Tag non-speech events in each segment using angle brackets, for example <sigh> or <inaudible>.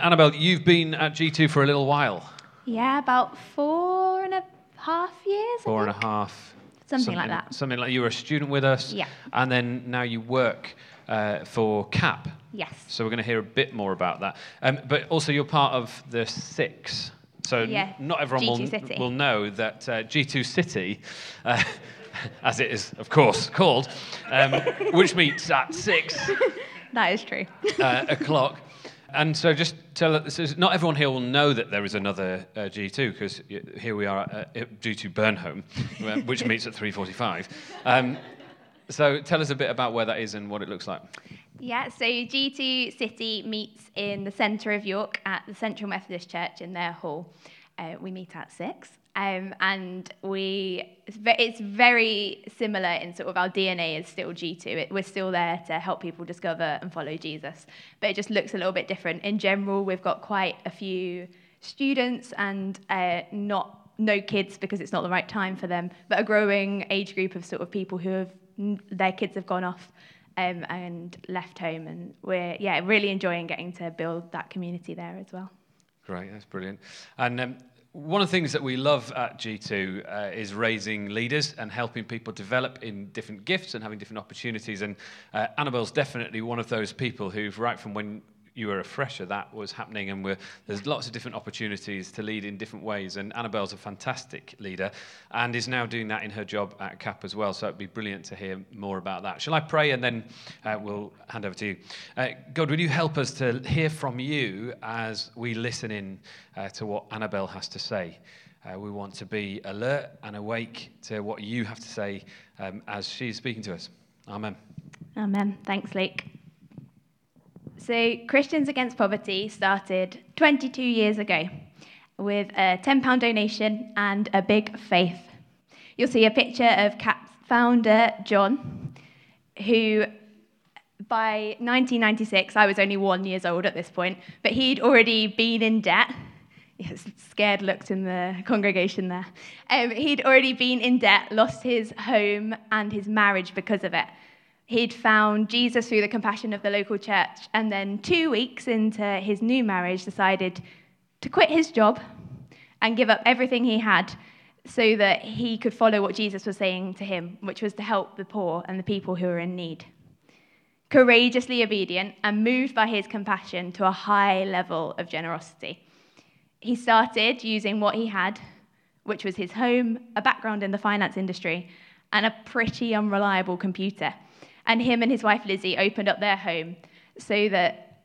Annabelle, you've been at G2 for a little while. Yeah, about four and a half years. Four and a half. Something like that. Something like you were a student with us. Yeah. And then now you work uh, for CAP. Yes. So we're going to hear a bit more about that. Um, but also, you're part of the Six. So n- not everyone G2 will, will know that uh, G2 City, uh, <laughs> as it is, of course, called, um, which meets at six <laughs> That is true. <laughs> uh, o'clock. And so just tell us, not everyone here will know that there is another uh, G2 because here we are at uh, G2 Burnholme, <laughs> which meets at 3.45. Um, so tell us a bit about where that is and what it looks like. yeah, so G2 City meets in the centre of York at the Central Methodist Church in their hall. Uh, we meet at six. Um, and we, it's very similar in sort of our DNA is still G2. It, we're still there to help people discover and follow Jesus, but it just looks a little bit different. In general, we've got quite a few students and uh, not no kids because it's not the right time for them, but a growing age group of sort of people who have their kids have gone off um, and left home, and we're yeah really enjoying getting to build that community there as well. Great, that's brilliant. And um, one of the things that we love at G2 uh, is raising leaders and helping people develop in different gifts and having different opportunities. And uh, Annabelle's definitely one of those people who've, right from when you were a fresher, that was happening. And there's lots of different opportunities to lead in different ways. And Annabelle's a fantastic leader and is now doing that in her job at CAP as well. So it'd be brilliant to hear more about that. Shall I pray and then uh, we'll hand over to you? Uh, God, would you help us to hear from you as we listen in uh, to what Annabelle has to say? Uh, we want to be alert and awake to what you have to say um, as she's speaking to us. Amen. Amen. Thanks, Luke. So, Christians Against Poverty started 22 years ago with a £10 donation and a big faith. You'll see a picture of CAP's founder, John, who by 1996, I was only one years old at this point, but he'd already been in debt. Yes, scared looks in the congregation there. Um, he'd already been in debt, lost his home and his marriage because of it. He'd found Jesus through the compassion of the local church, and then two weeks into his new marriage, decided to quit his job and give up everything he had so that he could follow what Jesus was saying to him, which was to help the poor and the people who were in need. Courageously obedient and moved by his compassion to a high level of generosity. He started using what he had, which was his home, a background in the finance industry, and a pretty unreliable computer. And him and his wife Lizzie opened up their home so that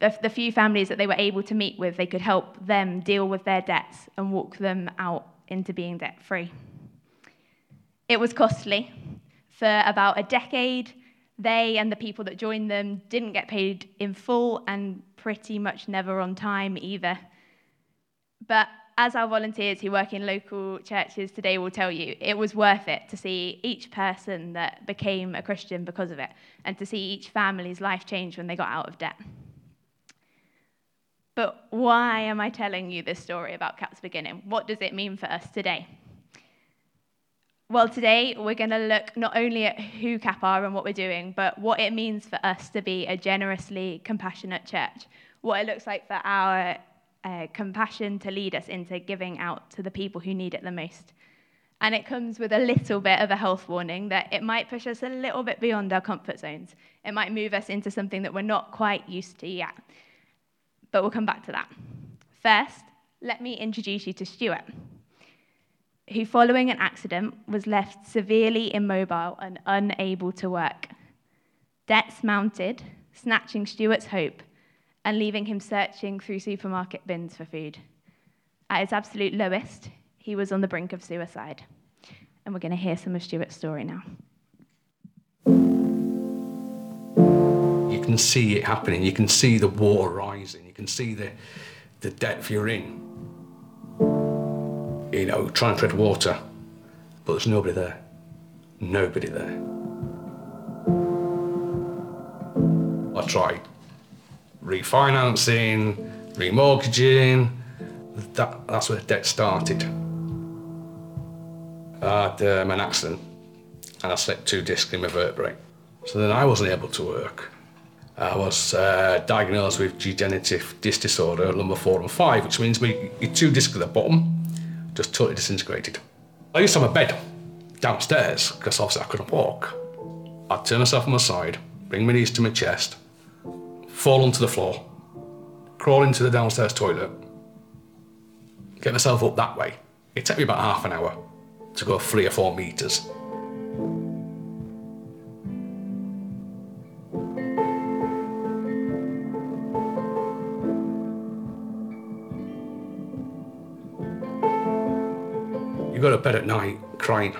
the, few families that they were able to meet with, they could help them deal with their debts and walk them out into being debt free. It was costly. For about a decade, they and the people that joined them didn't get paid in full and pretty much never on time either. But as our volunteers who work in local churches today will tell you, it was worth it to see each person that became a Christian because of it and to see each family's life change when they got out of debt. But why am I telling you this story about CAP's beginning? What does it mean for us today? Well, today we're going to look not only at who CAP are and what we're doing, but what it means for us to be a generously compassionate church. What it looks like for our uh, compassion to lead us into giving out to the people who need it the most. And it comes with a little bit of a health warning that it might push us a little bit beyond our comfort zones. It might move us into something that we're not quite used to yet. But we'll come back to that. First, let me introduce you to Stuart, who, following an accident, was left severely immobile and unable to work. Debts mounted, snatching Stuart's hope and leaving him searching through supermarket bins for food. At his absolute lowest, he was on the brink of suicide. And we're going to hear some of Stuart's story now. You can see it happening. You can see the water rising. You can see the, the depth you're in. You know, trying to tread water, but there's nobody there. Nobody there. I tried refinancing, remortgaging. That, that's where debt started. I had um, an accident and I slipped two discs in my vertebrae. So then I wasn't able to work. I was uh, diagnosed with degenerative disc disorder number four and five, which means my your two discs at the bottom just totally disintegrated. I used to have a bed downstairs because obviously I couldn't walk. I'd turn myself on my side, bring my knees to my chest, fall onto the floor, crawl into the downstairs toilet, get myself up that way. It took me about half an hour to go three or four meters. You go to bed at night crying,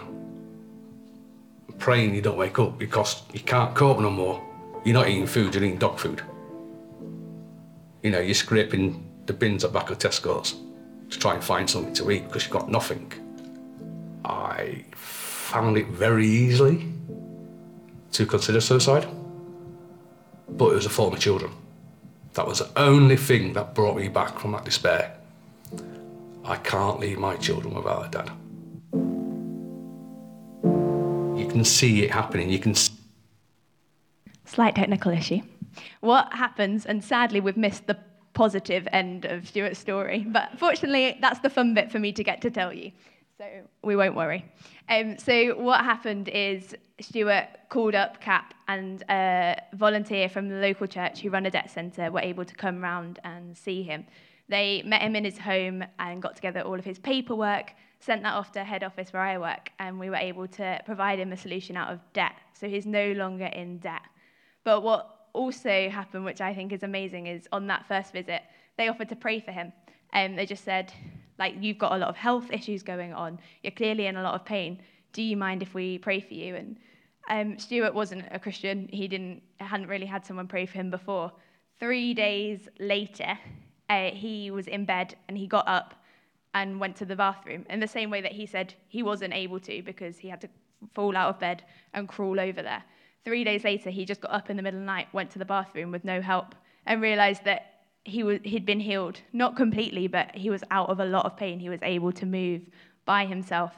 praying you don't wake up because you can't cope no more. You're not eating food, you're eating dog food. You know, you're scraping the bins at back of Tesco's to try and find something to eat because you've got nothing. I found it very easily to consider suicide, but it was a form of children. That was the only thing that brought me back from that despair. I can't leave my children without a dad. You can see it happening. You can see Slight technical issue. What happens, and sadly we've missed the positive end of Stuart's story, but fortunately that's the fun bit for me to get to tell you, so we won't worry. Um, so what happened is Stuart called up CAP and a volunteer from the local church who run a debt centre were able to come round and see him. They met him in his home and got together all of his paperwork, sent that off to head office where I work, and we were able to provide him a solution out of debt. So he's no longer in debt. But what also happened, which I think is amazing, is on that first visit, they offered to pray for him. And they just said, like, you've got a lot of health issues going on. You're clearly in a lot of pain. Do you mind if we pray for you? And um, Stuart wasn't a Christian. He didn't hadn't really had someone pray for him before. Three days later, uh, he was in bed and he got up and went to the bathroom in the same way that he said he wasn't able to because he had to fall out of bed and crawl over there. Three days later, he just got up in the middle of the night, went to the bathroom with no help, and realized that he was, he'd been healed. Not completely, but he was out of a lot of pain. He was able to move by himself.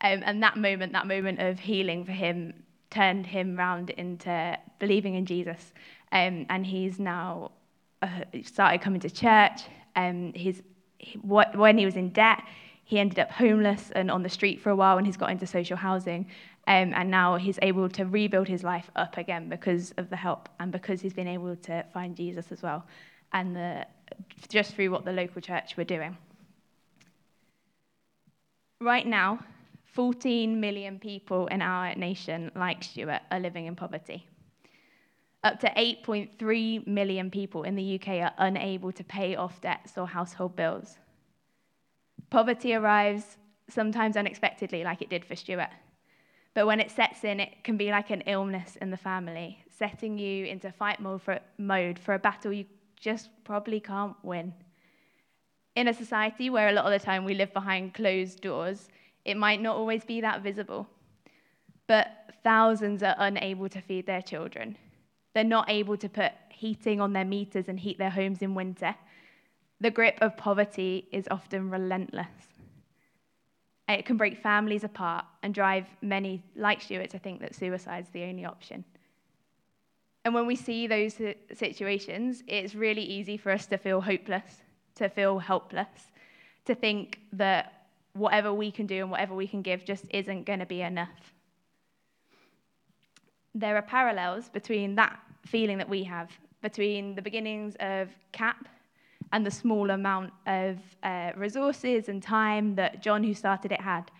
Um, and that moment, that moment of healing for him, turned him round into believing in Jesus. Um, and he's now uh, started coming to church. Um, he's, he, what, when he was in debt, he ended up homeless and on the street for a while, and he's got into social housing. Um, and now he's able to rebuild his life up again because of the help and because he's been able to find Jesus as well, and the, just through what the local church were doing. Right now, 14 million people in our nation, like Stuart, are living in poverty. Up to 8.3 million people in the UK are unable to pay off debts or household bills. Poverty arrives sometimes unexpectedly, like it did for Stuart. But when it sets in, it can be like an illness in the family, setting you into fight mode for, mode for a battle you just probably can't win. In a society where a lot of the time we live behind closed doors, it might not always be that visible. But thousands are unable to feed their children. They're not able to put heating on their meters and heat their homes in winter. The grip of poverty is often relentless. It can break families apart and drive many, like Stuart, to think that suicide's the only option. And when we see those situations, it's really easy for us to feel hopeless, to feel helpless, to think that whatever we can do and whatever we can give just isn't going to be enough. There are parallels between that feeling that we have, between the beginnings of CAP and the small amount of uh, resources and time that John, who started it, had,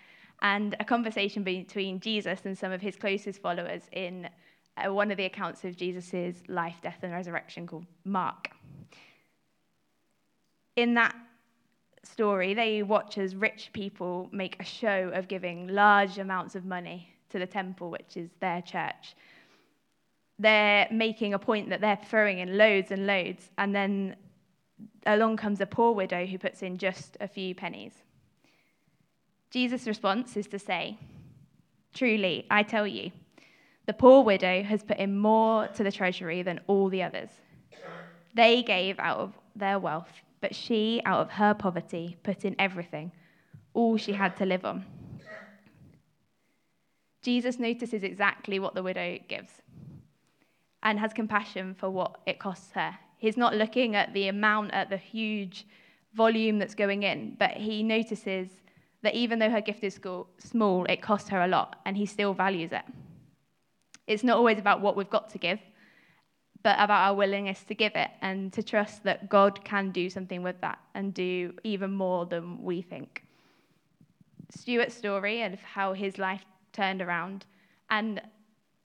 and a conversation between Jesus and some of his closest followers in uh, one of the accounts of Jesus' life, death, and resurrection called Mark. In that story, they watch as rich people make a show of giving large amounts of money to the temple, which is their church. They're making a point that they're throwing in loads and loads, and then along comes a poor widow who puts in just a few pennies. Jesus' response is to say, Truly, I tell you, the poor widow has put in more to the treasury than all the others. They gave out of their wealth, but she, out of her poverty, put in everything, all she had to live on. Jesus notices exactly what the widow gives. and has compassion for what it costs her. He's not looking at the amount, at the huge volume that's going in, but he notices that even though her gift is small, it cost her a lot, and he still values it. It's not always about what we've got to give, but about our willingness to give it and to trust that God can do something with that and do even more than we think. Stuart's story of how his life turned around and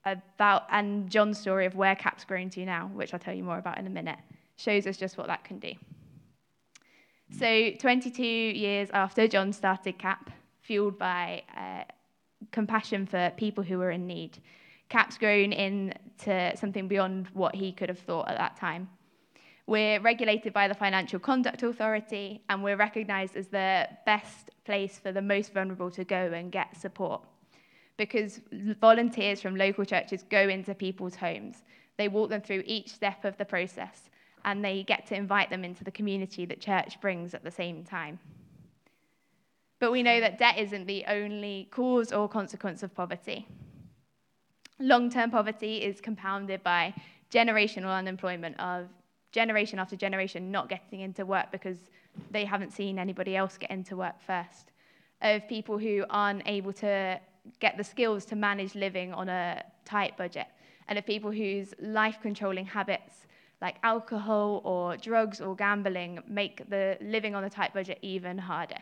about and John's story of where CAP's grown to now, which I'll tell you more about in a minute, shows us just what that can do. So, 22 years after John started CAP, fueled by uh, compassion for people who were in need, CAP's grown into something beyond what he could have thought at that time. We're regulated by the Financial Conduct Authority, and we're recognised as the best place for the most vulnerable to go and get support. Because volunteers from local churches go into people's homes, they walk them through each step of the process, and they get to invite them into the community that church brings at the same time. But we know that debt isn't the only cause or consequence of poverty. Long term poverty is compounded by generational unemployment of generation after generation not getting into work because they haven't seen anybody else get into work first, of people who aren't able to get the skills to manage living on a tight budget, and of people whose life controlling habits like alcohol or drugs or gambling make the living on a tight budget even harder.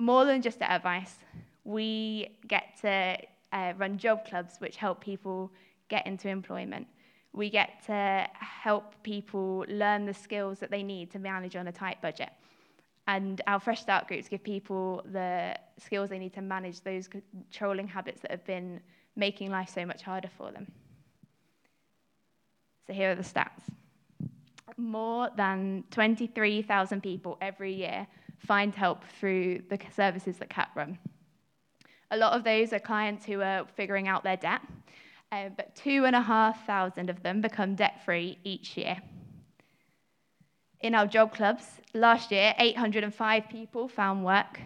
More than just advice, we get to uh, run job clubs which help people get into employment. We get to help people learn the skills that they need to manage on a tight budget. And our Fresh Start groups give people the skills they need to manage those controlling habits that have been making life so much harder for them. So here are the stats. More than 23,000 people every year find help through the services that CAP run. A lot of those are clients who are figuring out their debt, uh, but 2,500 of them become debt free each year. In our job clubs, last year, 805 people found work,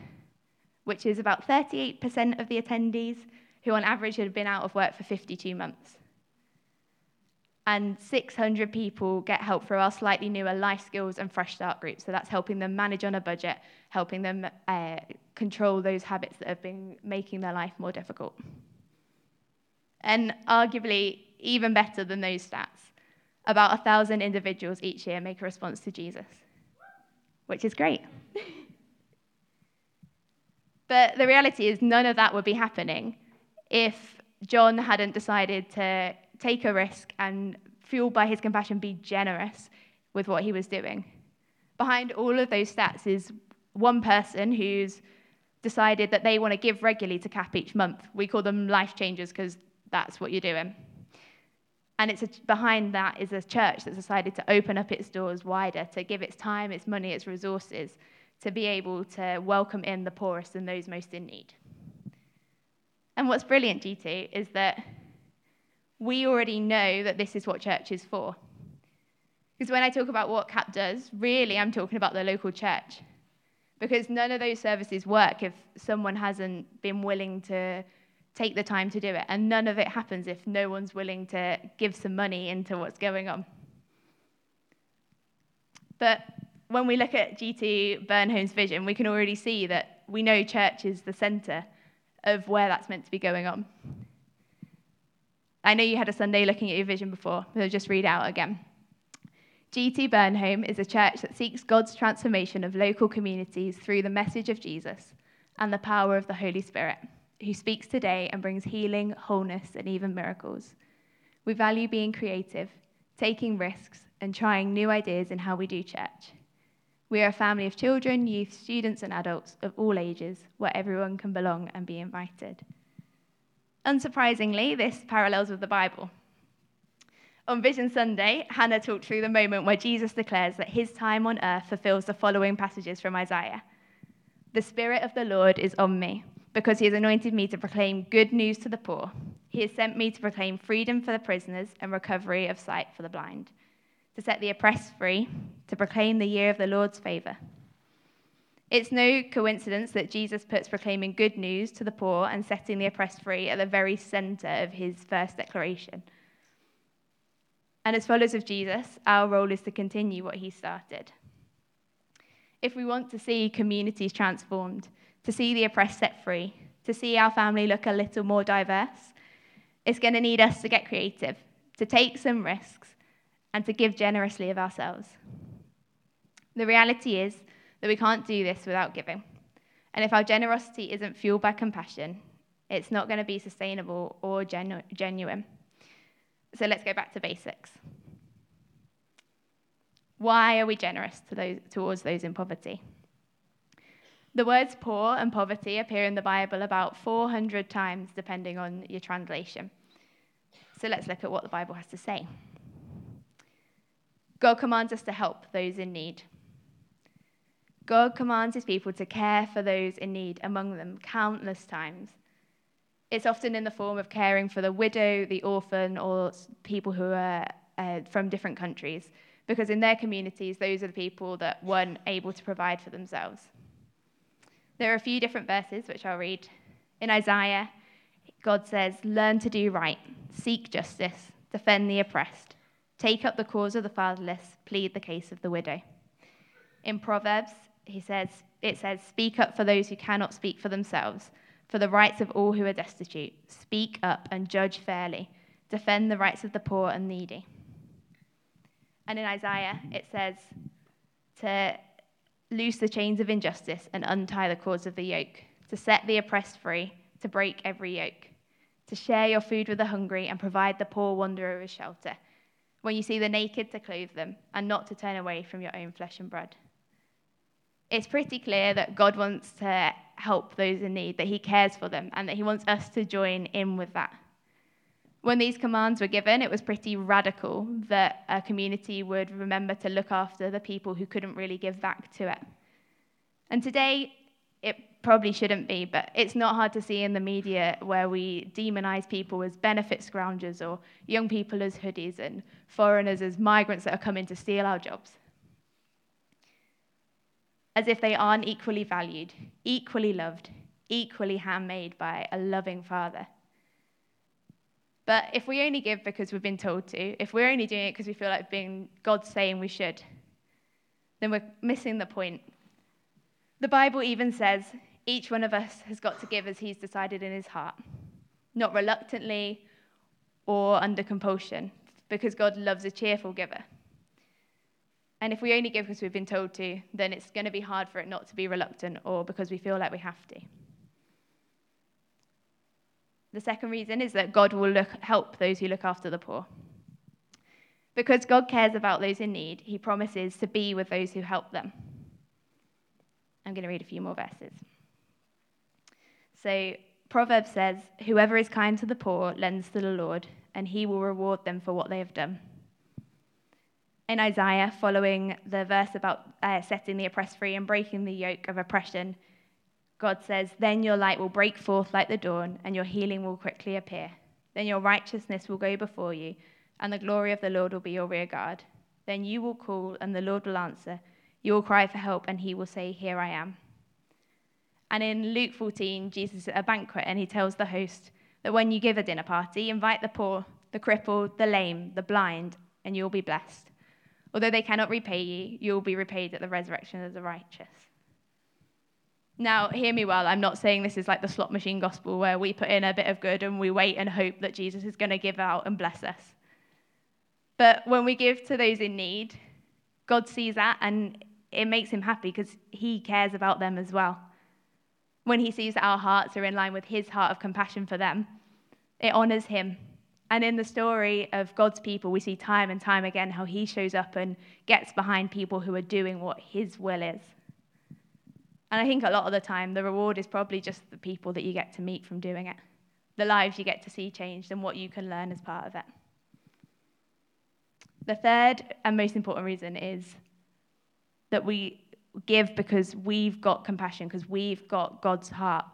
which is about 38% of the attendees who, on average, had been out of work for 52 months and 600 people get help through our slightly newer life skills and fresh start groups. So that's helping them manage on a budget, helping them uh, control those habits that have been making their life more difficult. And arguably, even better than those stats, about a thousand individuals each year make a response to Jesus, which is great. But the reality is, none of that would be happening if John hadn't decided to take a risk and, fueled by his compassion, be generous with what he was doing. Behind all of those stats is one person who's decided that they want to give regularly to CAP each month. We call them life changers because that's what you're doing. And it's a, behind that is a church that's decided to open up its doors wider, to give its time, its money, its resources, to be able to welcome in the poorest and those most in need. And what's brilliant, G2, is that we already know that this is what church is for. Because when I talk about what CAP does, really I'm talking about the local church. Because none of those services work if someone hasn't been willing to take the time to do it. And none of it happens if no one's willing to give some money into what's going on. But when we look at G2 Burnholme's vision, we can already see that we know church is the centre of where that's meant to be going on. I know you had a Sunday looking at your vision before, but I'll just read out again. G2 Burnholm is a church that seeks God's transformation of local communities through the message of Jesus and the power of the Holy Spirit, who speaks today and brings healing, wholeness, and even miracles. We value being creative, taking risks, and trying new ideas in how we do church. We are a family of children, youth, students, and adults of all ages where everyone can belong and be invited. Unsurprisingly, this parallels with the Bible. On Vision Sunday, Hannah talked through the moment where Jesus declares that his time on earth fulfills the following passages from Isaiah The Spirit of the Lord is on me, because he has anointed me to proclaim good news to the poor. He has sent me to proclaim freedom for the prisoners and recovery of sight for the blind, to set the oppressed free, to proclaim the year of the Lord's favor. It's no coincidence that Jesus puts proclaiming good news to the poor and setting the oppressed free at the very center of his first declaration. And as followers of Jesus, our role is to continue what he started. If we want to see communities transformed, to see the oppressed set free, to see our family look a little more diverse, it's going to need us to get creative, to take some risks, and to give generously of ourselves. The reality is that we can't do this without giving. And if our generosity isn't fueled by compassion, it's not going to be sustainable or genu- genuine. So let's go back to basics. Why are we generous to those, towards those in poverty? The words poor and poverty appear in the Bible about 400 times, depending on your translation. So let's look at what the Bible has to say. God commands us to help those in need. God commands his people to care for those in need among them countless times. It's often in the form of caring for the widow, the orphan, or people who are uh, from different countries, because in their communities, those are the people that weren't able to provide for themselves. There are a few different verses which I'll read. In Isaiah, God says, Learn to do right, seek justice, defend the oppressed, take up the cause of the fatherless, plead the case of the widow. In Proverbs, he says, it says, Speak up for those who cannot speak for themselves, for the rights of all who are destitute. Speak up and judge fairly. Defend the rights of the poor and needy. And in Isaiah, it says, To loose the chains of injustice and untie the cords of the yoke, to set the oppressed free, to break every yoke, to share your food with the hungry and provide the poor wanderer with shelter. When you see the naked, to clothe them, and not to turn away from your own flesh and blood it's pretty clear that God wants to help those in need, that He cares for them, and that He wants us to join in with that. When these commands were given, it was pretty radical that a community would remember to look after the people who couldn't really give back to it. And today, it probably shouldn't be, but it's not hard to see in the media where we demonize people as benefit scroungers or young people as hoodies and foreigners as migrants that are coming to steal our jobs as if they aren't equally valued, equally loved, equally handmade by a loving Father. But if we only give because we've been told to, if we're only doing it because we feel like being God's saying we should, then we're missing the point. The Bible even says each one of us has got to give as he's decided in his heart, not reluctantly or under compulsion, because God loves a cheerful giver. And if we only give because we've been told to, then it's going to be hard for it not to be reluctant or because we feel like we have to. The second reason is that God will look, help those who look after the poor. Because God cares about those in need, he promises to be with those who help them. I'm going to read a few more verses. So, Proverbs says, Whoever is kind to the poor lends to the Lord, and he will reward them for what they have done in Isaiah, following the verse about uh, setting the oppressed free and breaking the yoke of oppression, God says, Then your light will break forth like the dawn, and your healing will quickly appear. Then your righteousness will go before you, and the glory of the Lord will be your rear guard. Then you will call, and the Lord will answer. You will cry for help, and he will say, Here I am. And in Luke 14, Jesus is at a banquet, and he tells the host that when you give a dinner party, invite the poor, the crippled, the lame, the blind, and you'll be blessed. Although they cannot repay you, you will be repaid at the resurrection of the righteous. Now, hear me well. I'm not saying this is like the slot machine gospel where we put in a bit of good and we wait and hope that Jesus is going to give out and bless us. But when we give to those in need, God sees that and it makes him happy because he cares about them as well. When he sees that our hearts are in line with his heart of compassion for them, it honors him and in the story of God's people, we see time and time again how he shows up and gets behind people who are doing what his will is. And I think a lot of the time, the reward is probably just the people that you get to meet from doing it, the lives you get to see changed, and what you can learn as part of it. The third and most important reason is that we give because we've got compassion, because we've got God's heart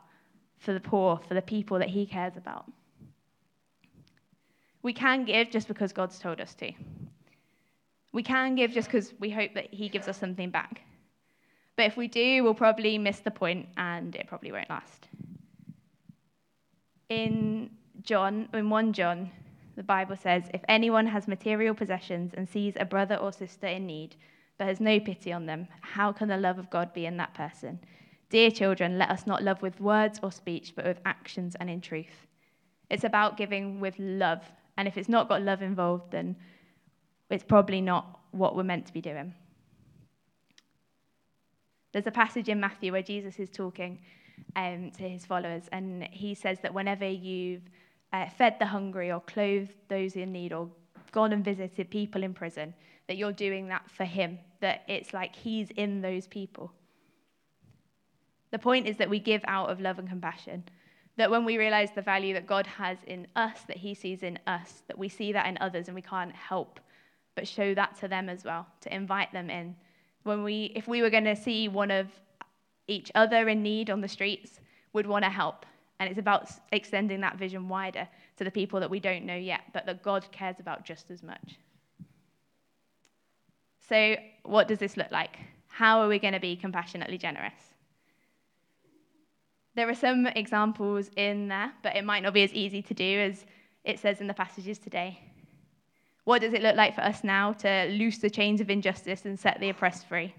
for the poor, for the people that he cares about. We can give just because God's told us to. We can give just because we hope that He gives us something back. But if we do, we'll probably miss the point and it probably won't last. In John, in 1 John, the Bible says, If anyone has material possessions and sees a brother or sister in need, but has no pity on them, how can the love of God be in that person? Dear children, let us not love with words or speech, but with actions and in truth. It's about giving with love. And if it's not got love involved, then it's probably not what we're meant to be doing. There's a passage in Matthew where Jesus is talking um, to his followers, and he says that whenever you've uh, fed the hungry or clothed those in need or gone and visited people in prison, that you're doing that for him, that it's like he's in those people. The point is that we give out of love and compassion. That when we realize the value that God has in us, that he sees in us, that we see that in others and we can't help but show that to them as well, to invite them in. When we, if we were going to see one of each other in need on the streets, would want to help. And it's about extending that vision wider to the people that we don't know yet, but that God cares about just as much. So, what does this look like? How are we going to be compassionately generous? There are some examples in there, but it might not be as easy to do as it says in the passages today. What does it look like for us now to loose the chains of injustice and set the oppressed free?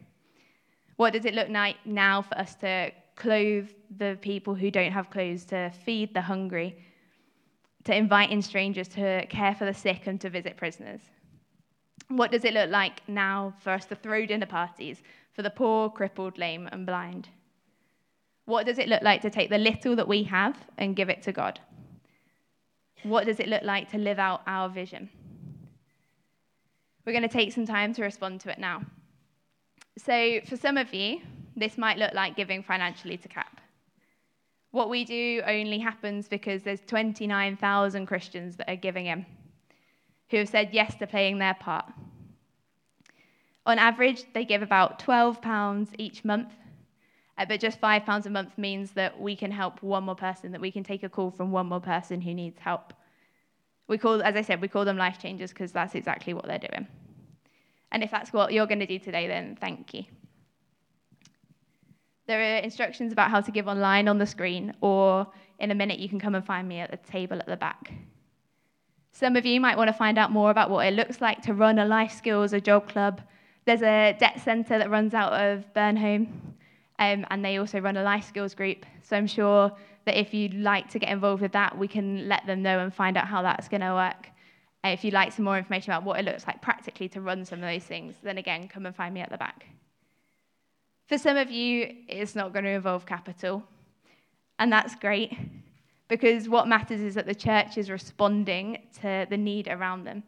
What does it look like now for us to clothe the people who don't have clothes, to feed the hungry, to invite in strangers, to care for the sick, and to visit prisoners? What does it look like now for us to throw dinner parties for the poor, crippled, lame, and blind? What does it look like to take the little that we have and give it to God? What does it look like to live out our vision? We're going to take some time to respond to it now. So, for some of you, this might look like giving financially to CAP. What we do only happens because there's 29,000 Christians that are giving in, who have said yes to playing their part. On average, they give about £12 each month uh, but just £5 a month means that we can help one more person, that we can take a call from one more person who needs help. We call, as I said, we call them life changers because that's exactly what they're doing. And if that's what you're going to do today, then thank you. There are instructions about how to give online on the screen, or in a minute, you can come and find me at the table at the back. Some of you might want to find out more about what it looks like to run a life skills or job club. There's a debt centre that runs out of Burnholme um, and they also run a life skills group. So I'm sure that if you'd like to get involved with that, we can let them know and find out how that's going to work. Uh, if you'd like some more information about what it looks like practically to run some of those things, then again, come and find me at the back. For some of you, it's not going to involve capital, and that's great because what matters is that the church is responding to the need around them.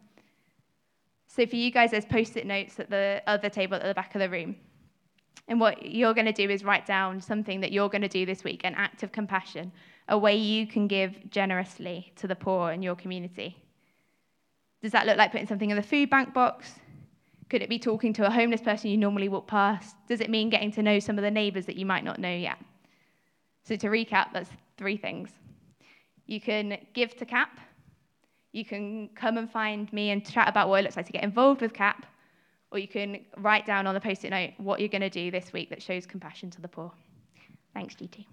So for you guys, there's post it notes at the other table at the back of the room. And what you're going to do is write down something that you're going to do this week, an act of compassion, a way you can give generously to the poor in your community. Does that look like putting something in the food bank box? Could it be talking to a homeless person you normally walk past? Does it mean getting to know some of the neighbours that you might not know yet? So, to recap, that's three things. You can give to CAP, you can come and find me and chat about what it looks like to get involved with CAP, or you can write down on the post it note what you're going to do this week that shows compassion to the poor. Thanks, GT.